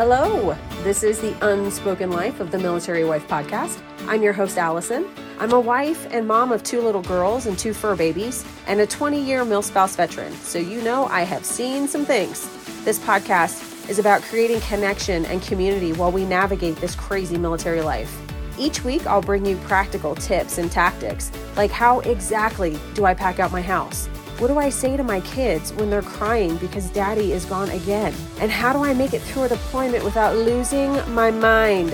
Hello, this is the Unspoken Life of the Military Wife podcast. I'm your host, Alison. I'm a wife and mom of two little girls and two fur babies, and a 20 year MilSpouse veteran, so you know I have seen some things. This podcast is about creating connection and community while we navigate this crazy military life. Each week, I'll bring you practical tips and tactics, like how exactly do I pack out my house? What do I say to my kids when they're crying because daddy is gone again? And how do I make it through a deployment without losing my mind?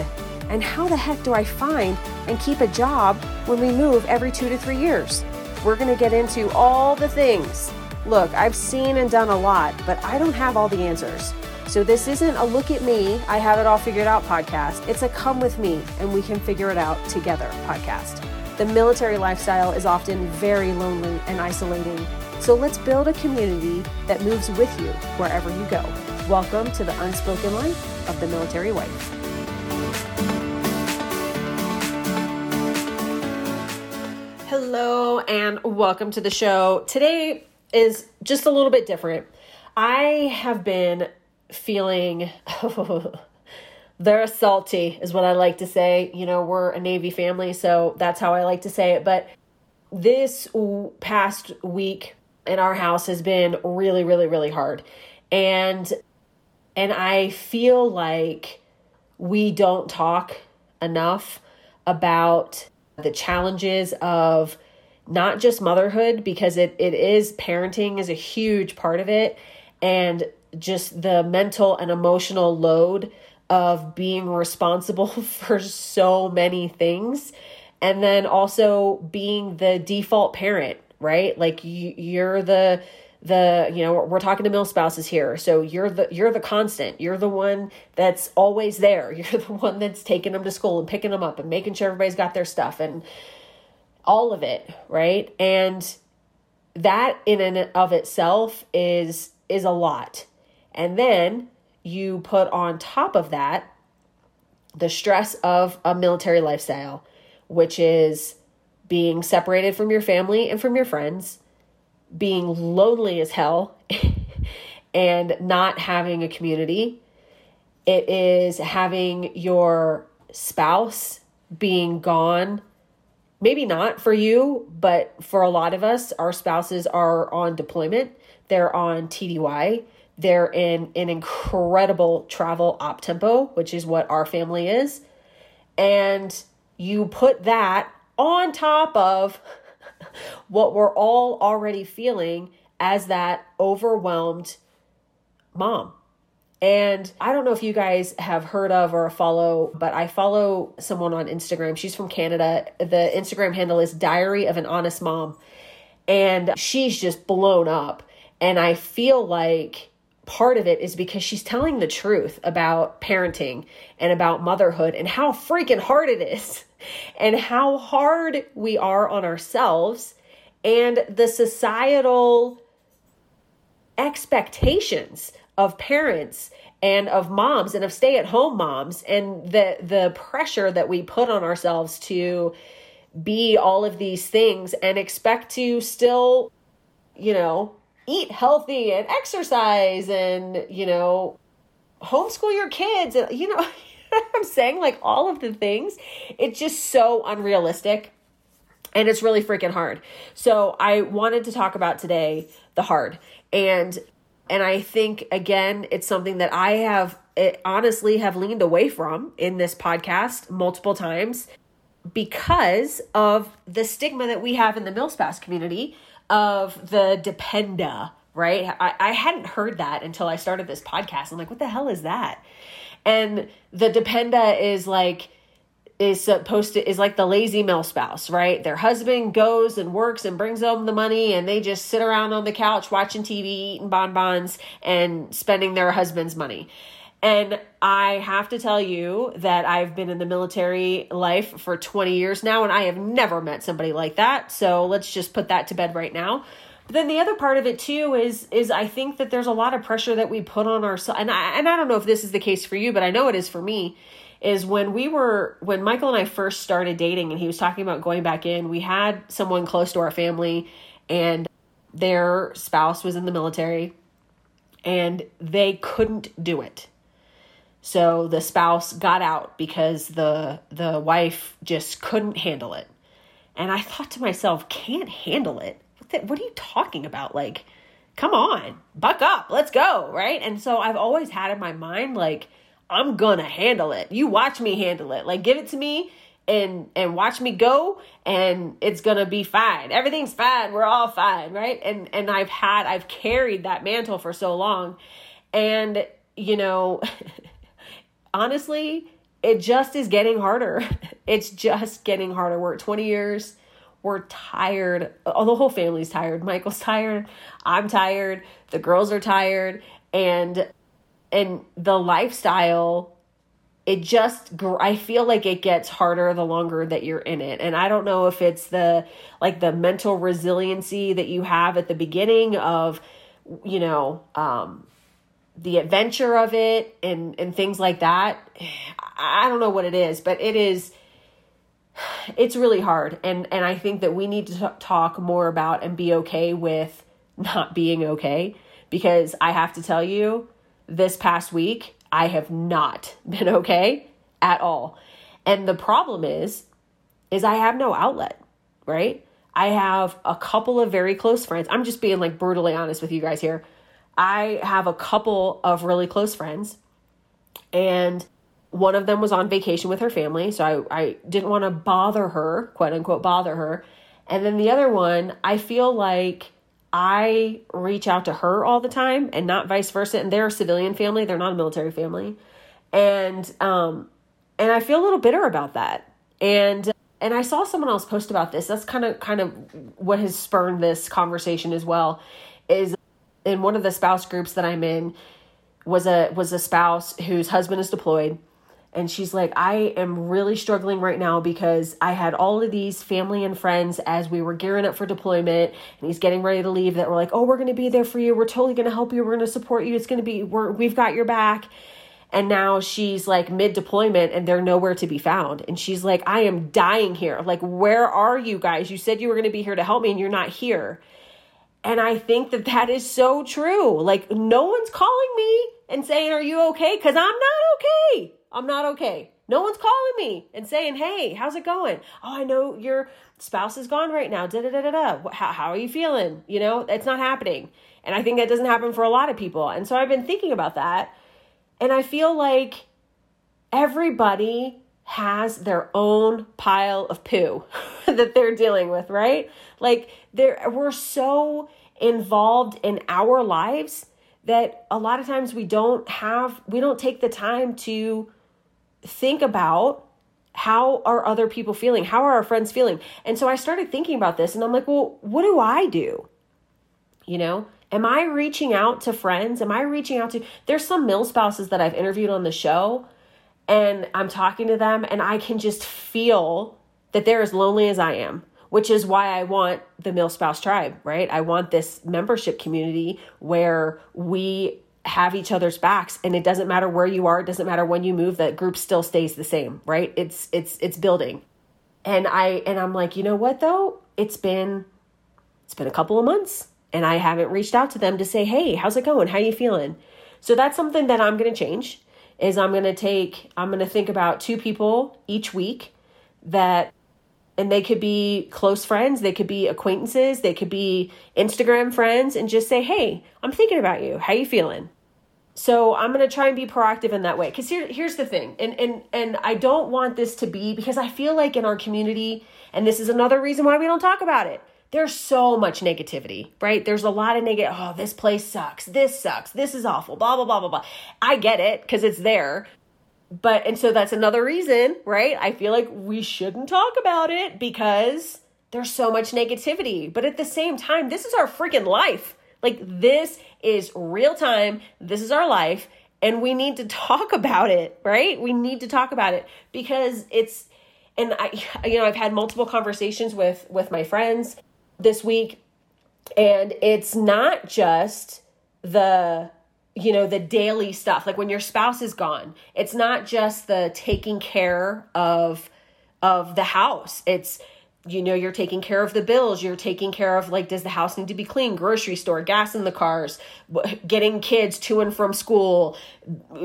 And how the heck do I find and keep a job when we move every two to three years? We're gonna get into all the things. Look, I've seen and done a lot, but I don't have all the answers. So this isn't a look at me, I have it all figured out podcast. It's a come with me and we can figure it out together podcast. The military lifestyle is often very lonely and isolating so let's build a community that moves with you wherever you go. Welcome to the unspoken life of the military wife. Hello, and welcome to the show. Today is just a little bit different. I have been feeling they're salty, is what I like to say. You know, we're a Navy family, so that's how I like to say it. But this past week in our house has been really really really hard. And and i feel like we don't talk enough about the challenges of not just motherhood because it, it is parenting is a huge part of it and just the mental and emotional load of being responsible for so many things. And then also being the default parent right? Like you, you're the the you know we're talking to MilSpouses here. So you're the you're the constant. You're the one that's always there. You're the one that's taking them to school and picking them up and making sure everybody's got their stuff and all of it right? And that in and of itself is is a lot. And then you put on top of that the stress of a military lifestyle which is being separated from your family and from your friends, being lonely as hell, and not having a community. It is having your spouse being gone. Maybe not for you, but for a lot of us, our spouses are on deployment. They're on TDY. They're in an incredible travel op tempo, which is what our family is. And you put that on top of what we're all already feeling as that overwhelmed mom. And I don't know if you guys have heard of or follow, but I follow someone on Instagram. She's from Canada. The Instagram handle is Diary of an Honest Mom. And she's just blown up. And I feel like part of it is because she's telling the truth about parenting and about motherhood and how freaking hard it is and how hard we are on ourselves and the societal expectations of parents and of moms and of stay-at-home moms and the the pressure that we put on ourselves to be all of these things and expect to still you know eat healthy and exercise and you know homeschool your kids and you know I'm saying? Like all of the things. It's just so unrealistic and it's really freaking hard. So I wanted to talk about today the hard. And and I think again it's something that I have it honestly have leaned away from in this podcast multiple times because of the stigma that we have in the MilSpouse community of the dependa, right? I, I hadn't heard that until I started this podcast. I'm like, what the hell is that? And the dependa is like is supposed to is like the lazy MilSpouse, right? Their husband goes and works and brings home the money and they just sit around on the couch watching TV, eating bonbons and spending their husband's money. And I have to tell you that I've been in the military life for 20 years now and I have never met somebody like that. So let's just put that to bed right now. But then the other part of it too is is I think that there's a lot of pressure that we put on ourselves, and I and I don't know if this is the case for you, but I know it is for me. Is when we were when Michael and I first started dating, and he was talking about going back in. We had someone close to our family, and their spouse was in the military, and they couldn't do it. So the spouse got out because the the wife just couldn't handle it. And I thought to myself, can't handle it? What, are you talking about? Like, come on, buck up, let's go, right? And so I've always had in my mind, like, I'm gonna handle it. You watch me handle it. Like, give it to me and and watch me go and it's gonna be fine everything's fine we're all fine right and and i've had i've carried that mantle for so long and you know honestly it just is getting harder it's just getting harder we're at 20 years we're tired. Oh, the whole family's tired. Michael's tired. I'm tired. The girls are tired. And and the lifestyle it just i feel like it gets harder the longer that you're in it. And i don't know if it's the like the mental resiliency that you have at the beginning of you know um the adventure of it and and things like that. I don't know what it is but it is it's really hard and and i think that we need to talk more about and be okay with not being okay because i have to tell you this past week I have not been okay at all. And the problem is is I have no outlet, right? I have a couple of very close friends. I'm just being like brutally honest with you guys here. I have a couple of really close friends and one of them was on vacation with her family, so I, I didn't want to bother her, quote unquote, bother her. And then the other one, I feel like I reach out to her all the time and not vice versa. And they're a civilian family, they're not a military family. And um and I feel a little bitter about that. And and I saw someone else post about this. That's kind of kind of what has spurned this conversation as well is in one of the spouse groups that I'm in was a was a spouse whose husband is deployed and she's like i am really struggling right now because i had all of these family and friends as we were gearing up for deployment and he's getting ready to leave that were like oh we're going to be there for you. We're totally going to help you. We're going to support you. It's going to be we're, we've got your back. And now she's like mid deployment and they're nowhere to be found. And she's like i am dying here. Like where are you guys? You said you were going to be here to help me and you're not here. And i think that that is so true. Like no one's calling me and saying are you okay? Because i'm not okay I'm not okay. No one's calling me and saying, hey, how's it going? Oh, I know your spouse is gone right now. Da da da da da. How, how are you feeling? You know, it's not happening. And I think that doesn't happen for a lot of people. And so I've been thinking about that. And I feel like everybody has their own pile of poo that they're dealing with, right? Like there we're so involved in our lives that a lot of times we don't have we don't take the time to think about how are other people feeling? How are our friends feeling? And so I started thinking about this and I'm like, well, what do I do? You know, am I reaching out to friends? Am I reaching out to There's some MilSpouses that I've interviewed on the show and I'm talking to them and I can just feel that they're as lonely as I am, which is why I want the MilSpouse tribe, right? I want this membership community where we have each other's backs and it doesn't matter where you are it doesn't matter when you move that group still stays the same right? It's it's it's building. And i and i'm like you know what though? It's been it's been a couple of months and i haven't reached out to them to say hey how's it going? How you feeling so that's something that i'm going to change is i'm going to take i'm going to think about two people each week that and they could be close friends they could be acquaintances they could be instagram friends and just say hey i'm thinking about you. How you feeling so i'm going to try and be proactive in that way. Because here, here's the thing and, and and i don't want this to be because i feel like in our community and this is another reason why we don't talk about it there's so much negativity right? There's a lot of negative oh this place sucks this sucks this is awful blah blah blah blah blah. I get it because it's there but and so that's another reason right? I feel like we shouldn't talk about it because there's so much negativity. But at the same time this is our freaking life. Like this is real time. This is our life and we need to talk about it, right? We need to talk about it because it's and I you know, I've had multiple conversations with with my friends this week and it's not just the you know the daily stuff like when your spouse is gone it's not just the taking care of of the house it's you know you're taking care of the bills you're taking care of like does the house need to be clean grocery store gas in the cars getting kids to and from school.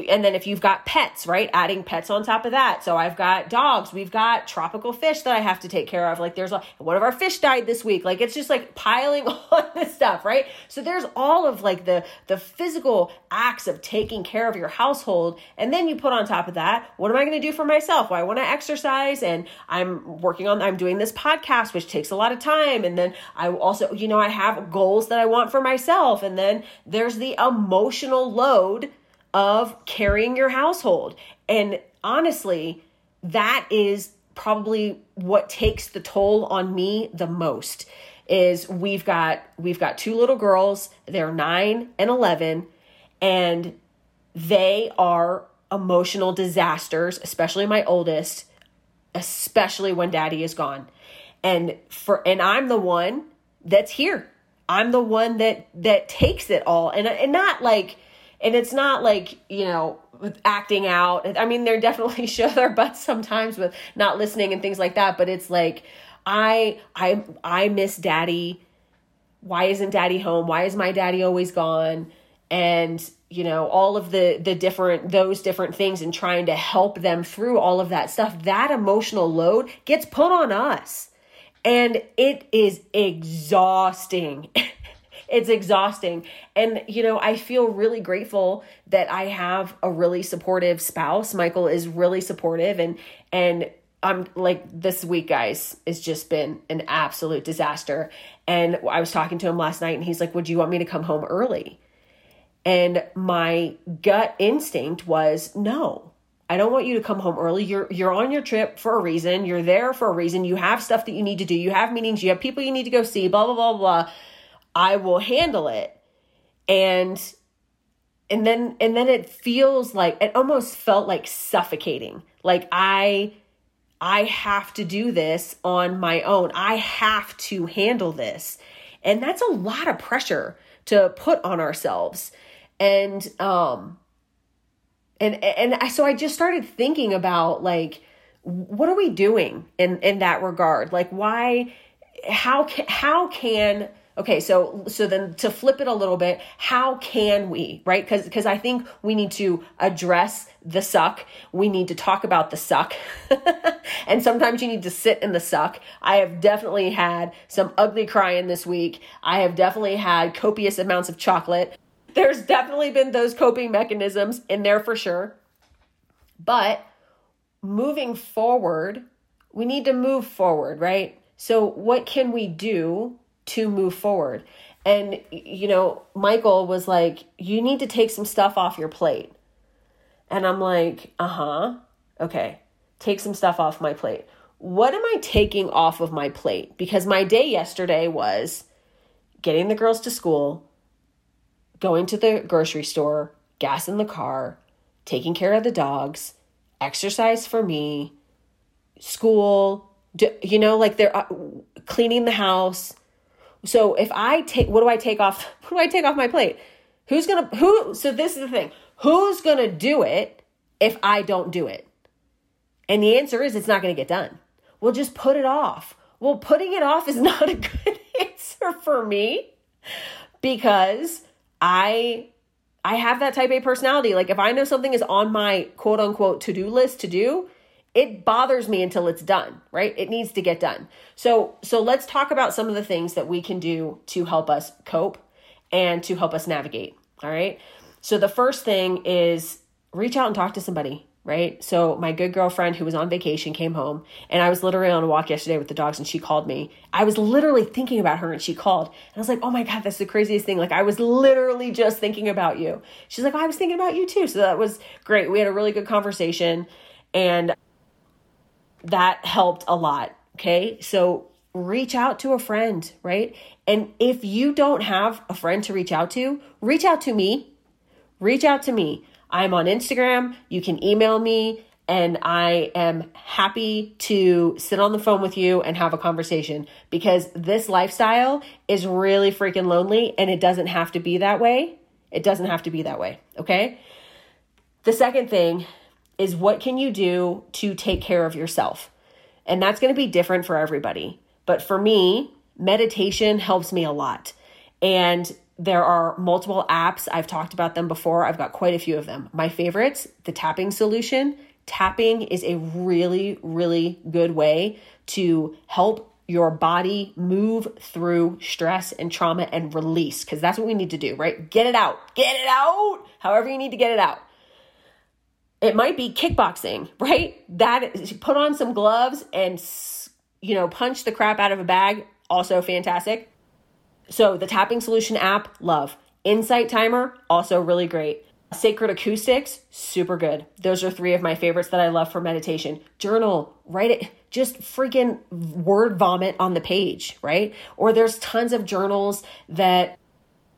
And then if you've got pets right adding pets on top of that. So i've got dogs we've got tropical fish that i have to take care of. Like there's a, one of our fish died this week. Like it's just like piling on this stuff right? So there's all of like the the physical acts of taking care of your household. And then you put on top of that what am i going to do for myself? Well i want to exercise and i'm working on i'm doing this podcast podcast, which takes a lot of time. And then I also, you know, I have goals that I want for myself. And then there's the emotional load of carrying your household. And honestly, that is probably what takes the toll on me the most is we've got we've got two little girls they're 9 and 11 and they are emotional disasters especially my oldest especially when daddy is gone and for and I'm the one that's here. I'm the one that that takes it all and and not like and it's not like, you know, acting out. I mean, they're definitely show their butts sometimes with not listening and things like that, but it's like I I I miss daddy. Why isn't daddy home? Why is my daddy always gone? And you know all of the the different those different things and trying to help them through all of that stuff that emotional load gets put on us and it is exhausting. it's exhausting. And, you know, I feel really grateful that I have a really supportive spouse. Michael is really supportive and, and, I'm like this week, guys, it's just been an absolute disaster. And I was talking to him last night and he's like, Would you want me to come home early? And my gut instinct was no. I don't want you to come home early. You're you're on your trip for a reason. You're there for a reason. You have stuff that you need to do. You have meetings, you have people you need to go see, blah blah blah blah. I will handle it. And and then and then it feels like it almost felt like suffocating. Like I I have to do this on my own. I have to handle this. And that's a lot of pressure to put on ourselves. And um and and I, so I just started thinking about like what are we doing in in that regard? Like why how can how can okay so so then to flip it a little bit how can we right? Because because i think we need to address the suck. We need to talk about the suck. And sometimes you need to sit in the suck. I have definitely had some ugly crying this week. I have definitely had copious amounts of chocolate there's definitely been those coping mechanisms in there for sure. But moving forward, we need to move forward, right? So, what can we do to move forward? And, you know, Michael was like, you need to take some stuff off your plate. And I'm like, uh huh. Okay, take some stuff off my plate. What am I taking off of my plate? Because my day yesterday was getting the girls to school, going to the grocery store, gas in the car, taking care of the dogs, exercise for me, school, you know, like they're uh, cleaning the house. So if I take, what do I take off? What do I take off my plate? Who's gonna, who, so this is the thing. Who's gonna do it if I don't do it? And the answer is it's not gonna get done. We'll just put it off. Well, putting it off is not a good answer for me because I I have that type A personality. Like if I know something is on my quote unquote to-do list to do, it bothers me until it's done, right? It needs to get done. So so let's talk about some of the things that we can do to help us cope and to help us navigate, all right? So the first thing is reach out and talk to somebody right? So my good girlfriend who was on vacation came home and I was literally on a walk yesterday with the dogs and she called me. I was literally thinking about her and she called. And I was like, "Oh my god, that's the craziest thing. Like I was literally just thinking about you." She's like, oh, "I was thinking about you too." So that was great. We had a really good conversation and that helped a lot, okay? So reach out to a friend, right? And if you don't have a friend to reach out to, reach out to me. Reach out to me. I'm on Instagram. You can email me, and I am happy to sit on the phone with you and have a conversation because this lifestyle is really freaking lonely and it doesn't have to be that way. It doesn't have to be that way. Okay. The second thing is what can you do to take care of yourself? And that's going to be different for everybody. But for me, meditation helps me a lot. And there are multiple apps. I've talked about them before. I've got quite a few of them. My favorites, the tapping solution. Tapping is a really, really good way to help your body move through stress and trauma and release because that's what we need to do, right? Get it out. Get it out. However, you need to get it out. It might be kickboxing, right? That is, put on some gloves and you know, punch the crap out of a bag, also fantastic. So the tapping solution app, love. Insight timer, also really great. Sacred acoustics, super good. Those are three of my favorites that I love for meditation. Journal, write it, just freaking word vomit on the page, right? Or there's tons of journals that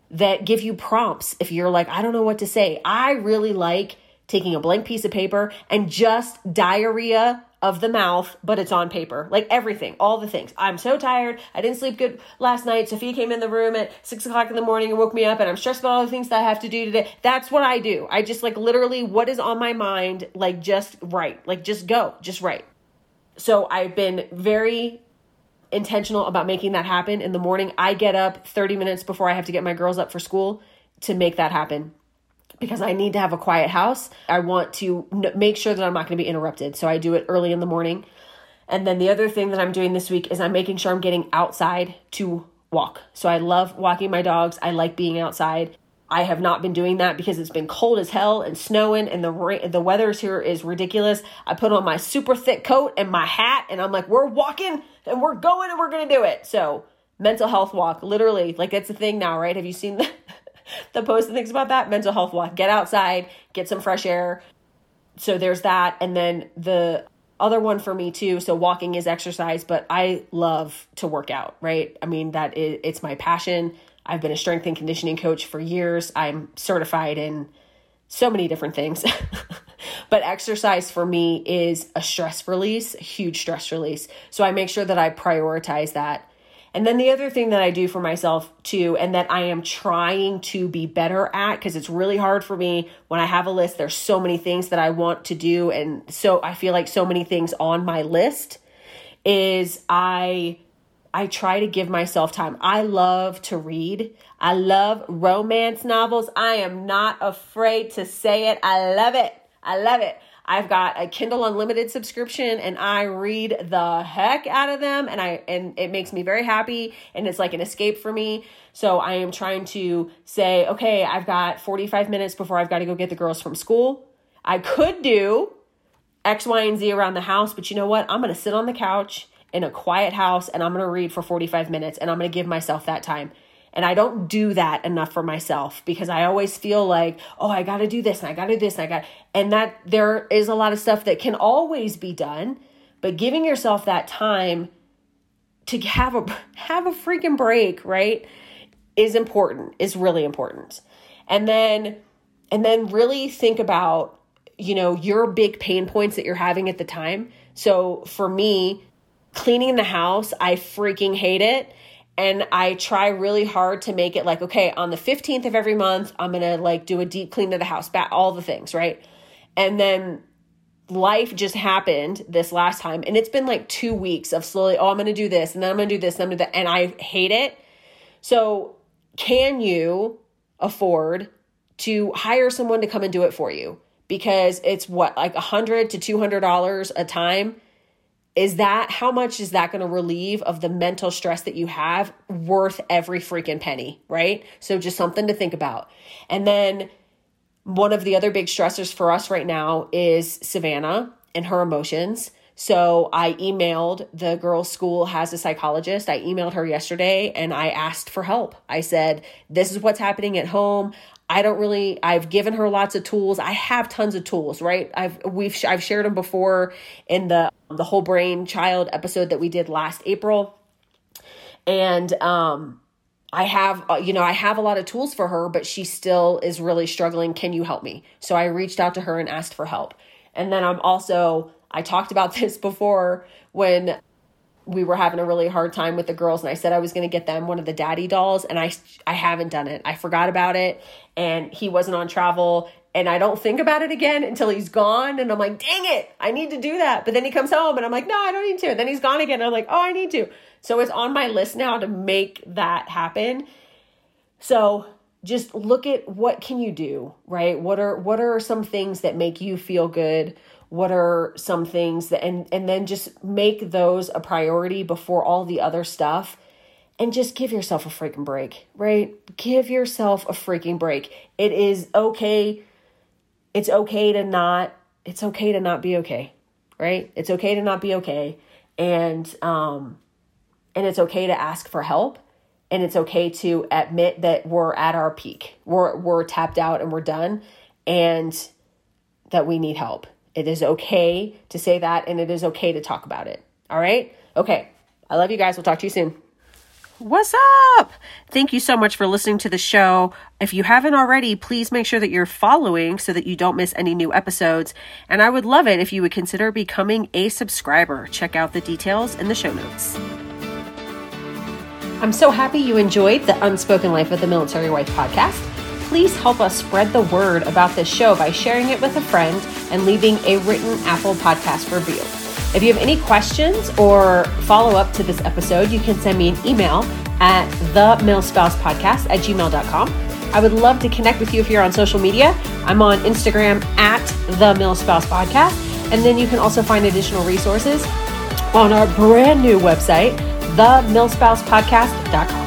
that give you prompts if you're like, I don't know what to say. I really like taking a blank piece of paper and just diarrhea of the mouth, but it's on paper. Like everything, all the things. I'm so tired. I didn't sleep good last night. Sophia came in the room at six o'clock in the morning and woke me up, and I'm stressed about all the things that I have to do today. That's what I do. I just like literally what is on my mind, like just write, like just go, just write. So I've been very intentional about making that happen in the morning. I get up 30 minutes before I have to get my girls up for school to make that happen because I need to have a quiet house. I want to make sure that I'm not going to be interrupted. So I do it early in the morning. And then the other thing that I'm doing this week is I'm making sure I'm getting outside to walk. So I love walking my dogs. I like being outside. I have not been doing that because it's been cold as hell and snowing and the rain, the weather's here is ridiculous. I put on my super thick coat and my hat and I'm like, we're walking and we're going and we're going to do it. So mental health walk, literally, like it's a thing now, right? Have you seen the, the post and things about that mental health walk get outside get some fresh air. So there's that and then the other one for me too so walking is exercise but i love to work out right? I mean that is, it's my passion. I've been a strength and conditioning coach for years. I'm certified in so many different things. But exercise for me is a stress release a huge stress release. So i make sure that i prioritize that and then the other thing that I do for myself too, and that I am trying to be better at, because it's really hard for me when I have a list, there's so many things that I want to do. And so I feel like so many things on my list is I I try to give myself time. I love to read. I love romance novels. I am not afraid to say it. I love it. I love it. I've got a Kindle Unlimited subscription and I read the heck out of them and I and it makes me very happy and it's like an escape for me. So I am trying to say, okay, I've got 45 minutes before I've got to go get the girls from school. I could do X, Y, and Z around the house, but you know what? I'm going to sit on the couch in a quiet house and I'm going to read for 45 minutes and I'm going to give myself that time. And I don't do that enough for myself because I always feel like, oh, I got to do this and I got to do this and I got, and that there is a lot of stuff that can always be done, but giving yourself that time to have a have a freaking break, right? Is important, is really important. And then and then really think about, you know, your big pain points that you're having at the time. So for me, cleaning the house, I freaking hate it and I try really hard to make it like, okay, on the 15th of every month, I'm to like do a deep clean of the house, back all the things, right? And then life just happened this last time and it's been like 2 weeks of slowly, oh, I'm to do this and then I'm to do this and I'm to do that and I hate it. So, can you afford to hire someone to come and do it for you? Because it's what like a 100 to 200 dollars a time is that how much is that going to relieve of the mental stress that you have worth every freaking penny right so just something to think about and then one of the other big stressors for us right now is savannah and her emotions so I emailed the girls' school has a psychologist. I emailed her yesterday and I asked for help. I said, This is what's happening at home. I don't really I've given her lots of tools. I have tons of tools, right? I've we've I've shared them before in the the whole brain child episode that we did last April. And um I have uh, you know, I have a lot of tools for her, but she still is really struggling. Can you help me? So I reached out to her and asked for help. And then I'm also I talked about this before when we were having a really hard time with the girls and I said I was going to get them one of the daddy dolls and I I haven't done it. I forgot about it and he wasn't on travel and I don't think about it again until he's gone. And I'm like, dang it, I need to do that. But then he comes home and I'm like, no, I don't need to. And then he's gone again. And I'm like, oh, I need to. So it's on my list now to make that happen. So just look at what can you do, right? What are what are some things that make you feel good? What are some things that and and then just make those a priority before all the other stuff and just give yourself a freaking break, right? Give yourself a freaking break. It is okay. It's okay to not it's okay to not be okay, right? It's okay to not be okay and um and it's okay to ask for help and it's okay to admit that we're at our peak. We're we're tapped out and we're done and that we need help. It is okay to say that and it is okay to talk about it. All right? Okay. I love you guys. We'll talk to you soon. What's up? Thank you so much for listening to the show. If you haven't already, please make sure that you're following so that you don't miss any new episodes. And I would love it if you would consider becoming a subscriber. Check out the details in the show notes. I'm so happy you enjoyed the Unspoken Life of the Military Wife podcast. Please help us spread the word about this show by sharing it with a friend and leaving a written Apple Podcast review. If you have any questions or follow up to this episode, you can send me an email at the podcast at gmail.com. I would love to connect with you if you're on social media. I'm on Instagram at the Milspouse Podcast. And then you can also find additional resources on our brand new website, themilspousepodcast.com.